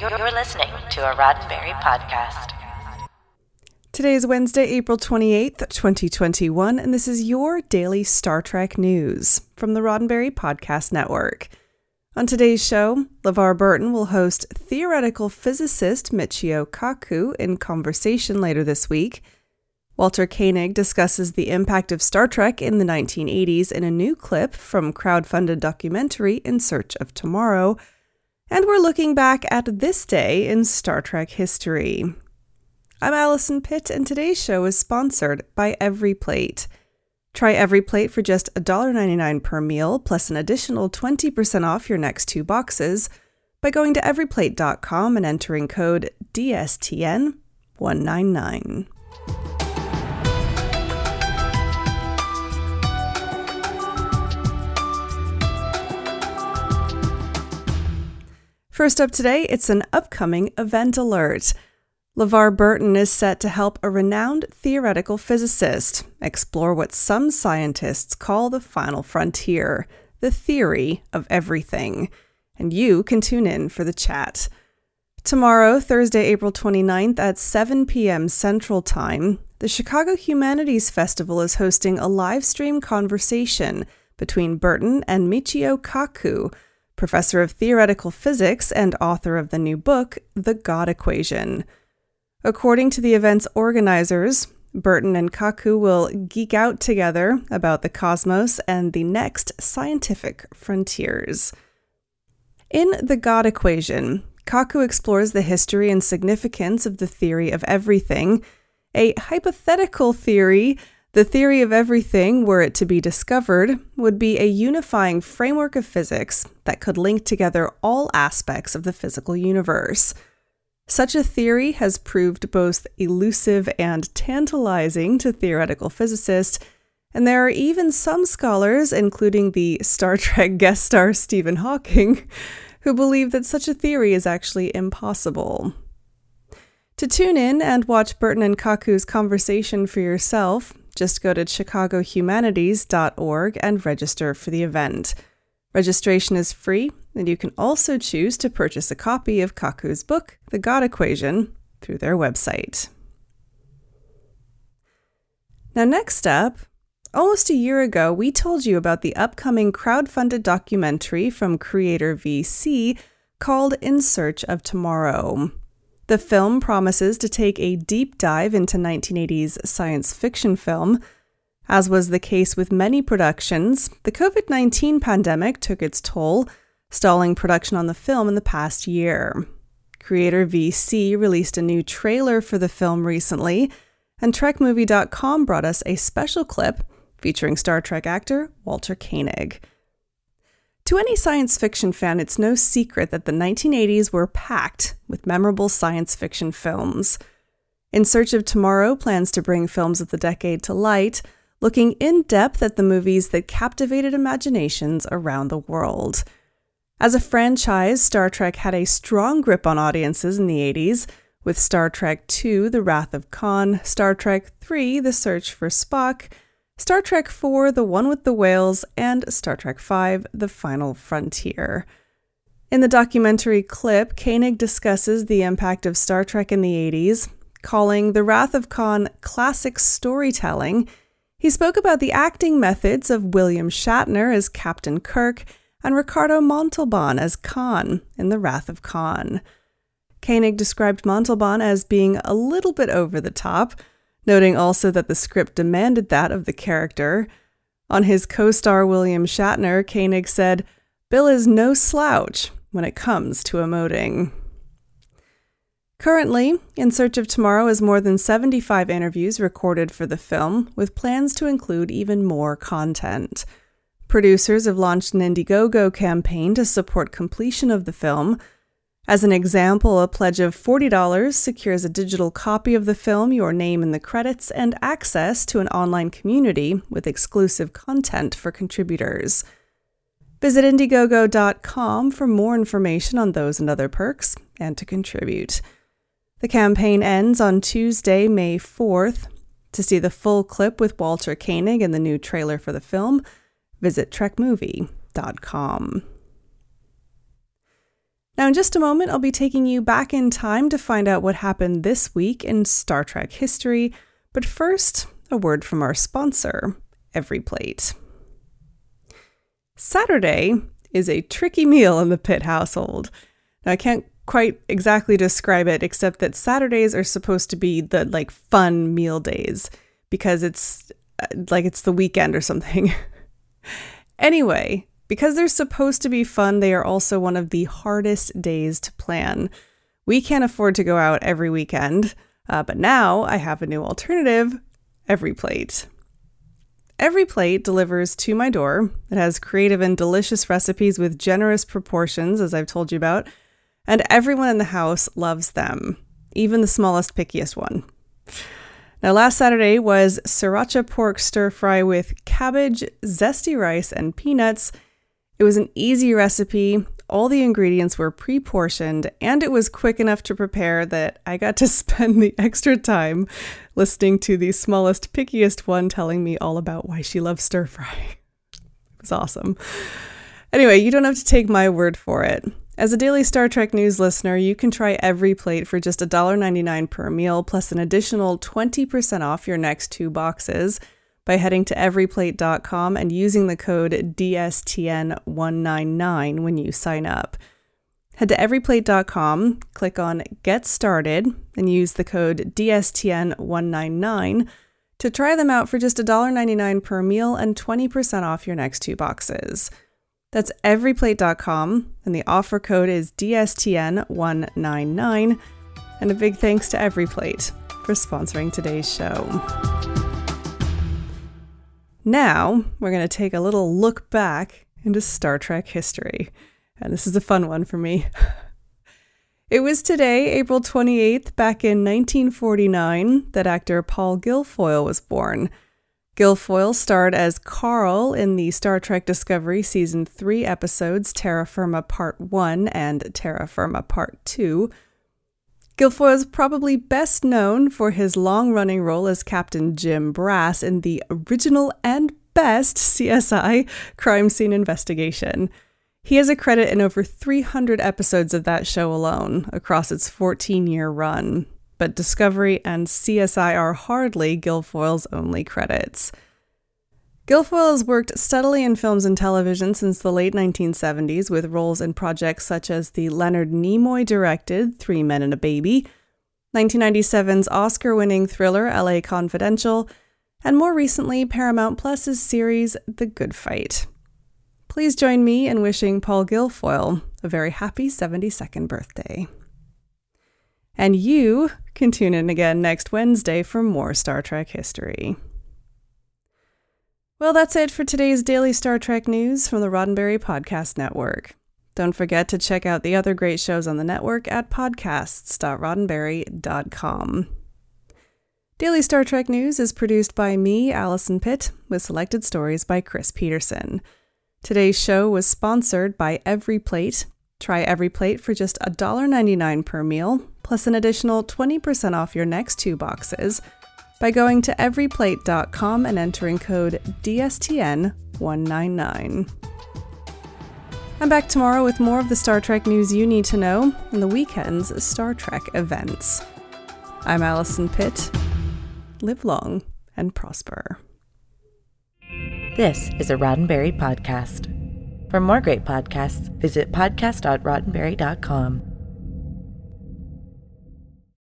You're listening to a Roddenberry podcast. Today is Wednesday, April 28th, 2021, and this is your daily Star Trek news from the Roddenberry Podcast Network. On today's show, LeVar Burton will host theoretical physicist Michio Kaku in conversation later this week. Walter Koenig discusses the impact of Star Trek in the 1980s in a new clip from crowd-funded documentary In Search of Tomorrow. And we're looking back at this day in Star Trek history. I'm Allison Pitt, and today's show is sponsored by EveryPlate. Try EveryPlate for just $1.99 per meal, plus an additional 20% off your next two boxes by going to everyplate.com and entering code DSTN199. First up today, it's an upcoming event alert. LeVar Burton is set to help a renowned theoretical physicist explore what some scientists call the final frontier, the theory of everything. And you can tune in for the chat. Tomorrow, Thursday, April 29th at 7 p.m. Central Time, the Chicago Humanities Festival is hosting a live stream conversation between Burton and Michio Kaku professor of theoretical physics and author of the new book, The God Equation. According to the event's organizers, Burton and Kaku will geek out together about the cosmos and the next scientific frontiers. In The God Equation, Kaku explores the history and significance of the theory of everything, a hypothetical theory the theory of everything, were it to be discovered, would be a unifying framework of physics that could link together all aspects of the physical universe. Such a theory has proved both elusive and tantalizing to theoretical physicists, and there are even some scholars, including the Star Trek guest star Stephen Hawking, who believe that such a theory is actually impossible. To tune in and watch Burton and Kaku's conversation for yourself, just go to chicagohumanities.org and register for the event. Registration is free, and you can also choose to purchase a copy of Kaku's book, The God Equation, through their website. Now, next up, almost a year ago, we told you about the upcoming crowd-funded documentary from Creator VC called In Search of Tomorrow. The film promises to take a deep dive into 1980s science fiction film. As was the case with many productions, the COVID 19 pandemic took its toll, stalling production on the film in the past year. Creator VC released a new trailer for the film recently, and TrekMovie.com brought us a special clip featuring Star Trek actor Walter Koenig. To any science fiction fan, it's no secret that the 1980s were packed with memorable science fiction films. In Search of Tomorrow plans to bring films of the decade to light, looking in depth at the movies that captivated imaginations around the world. As a franchise, Star Trek had a strong grip on audiences in the 80s, with Star Trek II The Wrath of Khan, Star Trek III The Search for Spock, Star Trek IV The One with the Whales, and Star Trek V The Final Frontier. In the documentary clip, Koenig discusses the impact of Star Trek in the 80s, calling The Wrath of Khan classic storytelling. He spoke about the acting methods of William Shatner as Captain Kirk and Ricardo Montalban as Khan in The Wrath of Khan. Koenig described Montalban as being a little bit over the top, noting also that the script demanded that of the character. On his co star William Shatner, Koenig said, Bill is no slouch when it comes to emoting. Currently, In Search of Tomorrow has more than 75 interviews recorded for the film, with plans to include even more content. Producers have launched an Indiegogo campaign to support completion of the film, as an example, a pledge of $40 secures a digital copy of the film, your name in the credits, and access to an online community with exclusive content for contributors. Visit Indiegogo.com for more information on those and other perks and to contribute. The campaign ends on Tuesday, May 4th. To see the full clip with Walter Koenig and the new trailer for the film, visit TrekMovie.com. Now, in just a moment, I'll be taking you back in time to find out what happened this week in Star Trek history. But first, a word from our sponsor, EveryPlate. Saturday is a tricky meal in the Pitt household. Now, I can't quite exactly describe it, except that Saturdays are supposed to be the like fun meal days because it's uh, like it's the weekend or something. anyway, because they're supposed to be fun, they are also one of the hardest days to plan. We can't afford to go out every weekend, uh, but now I have a new alternative Every Plate. Every plate delivers to my door. It has creative and delicious recipes with generous proportions, as I've told you about, and everyone in the house loves them, even the smallest, pickiest one. Now, last Saturday was sriracha pork stir fry with cabbage, zesty rice, and peanuts. It was an easy recipe. All the ingredients were pre portioned, and it was quick enough to prepare that I got to spend the extra time listening to the smallest, pickiest one telling me all about why she loves stir fry. It was awesome. Anyway, you don't have to take my word for it. As a daily Star Trek news listener, you can try every plate for just $1.99 per meal, plus an additional 20% off your next two boxes by heading to everyplate.com and using the code DSTN199 when you sign up. Head to everyplate.com, click on Get Started, and use the code DSTN199 to try them out for just $1.99 per meal and 20% off your next two boxes. That's everyplate.com, and the offer code is DSTN199. And a big thanks to EveryPlate for sponsoring today's show. Now, we're going to take a little look back into Star Trek history. And this is a fun one for me. It was today, April 28th, back in 1949, that actor Paul Guilfoyle was born. Guilfoyle starred as Carl in the Star Trek Discovery Season 3 episodes Terra Firma Part 1 and Terra Firma Part 2. Guilfoyle is probably best known for his long running role as Captain Jim Brass in the original and best CSI crime scene investigation. He has a credit in over 300 episodes of that show alone across its 14 year run but Discovery and CSI are hardly Guilfoyle's only credits. Guilfoyle has worked steadily in films and television since the late 1970s with roles in projects such as the Leonard Nimoy directed Three Men and a Baby, 1997's Oscar winning thriller LA Confidential, and more recently Paramount Plus's series The Good Fight. Please join me in wishing Paul Guilfoyle a very happy 72nd birthday. And you can tune in again next Wednesday for more Star Trek history. Well, that's it for today's daily Star Trek news from the Roddenberry Podcast Network. Don't forget to check out the other great shows on the network at podcasts.roddenberry.com. Daily Star Trek News is produced by me, Allison Pitt, with selected stories by Chris Peterson. Today's show was sponsored by Every Plate. Try Every Plate for just $1.99 per meal plus an additional 20% off your next two boxes by going to everyplate.com and entering code DSTN199. I'm back tomorrow with more of the Star Trek news you need to know and the weekend's Star Trek events. I'm Allison Pitt. Live long and prosper. This is a Roddenberry podcast. For more great podcasts, visit podcast.roddenberry.com.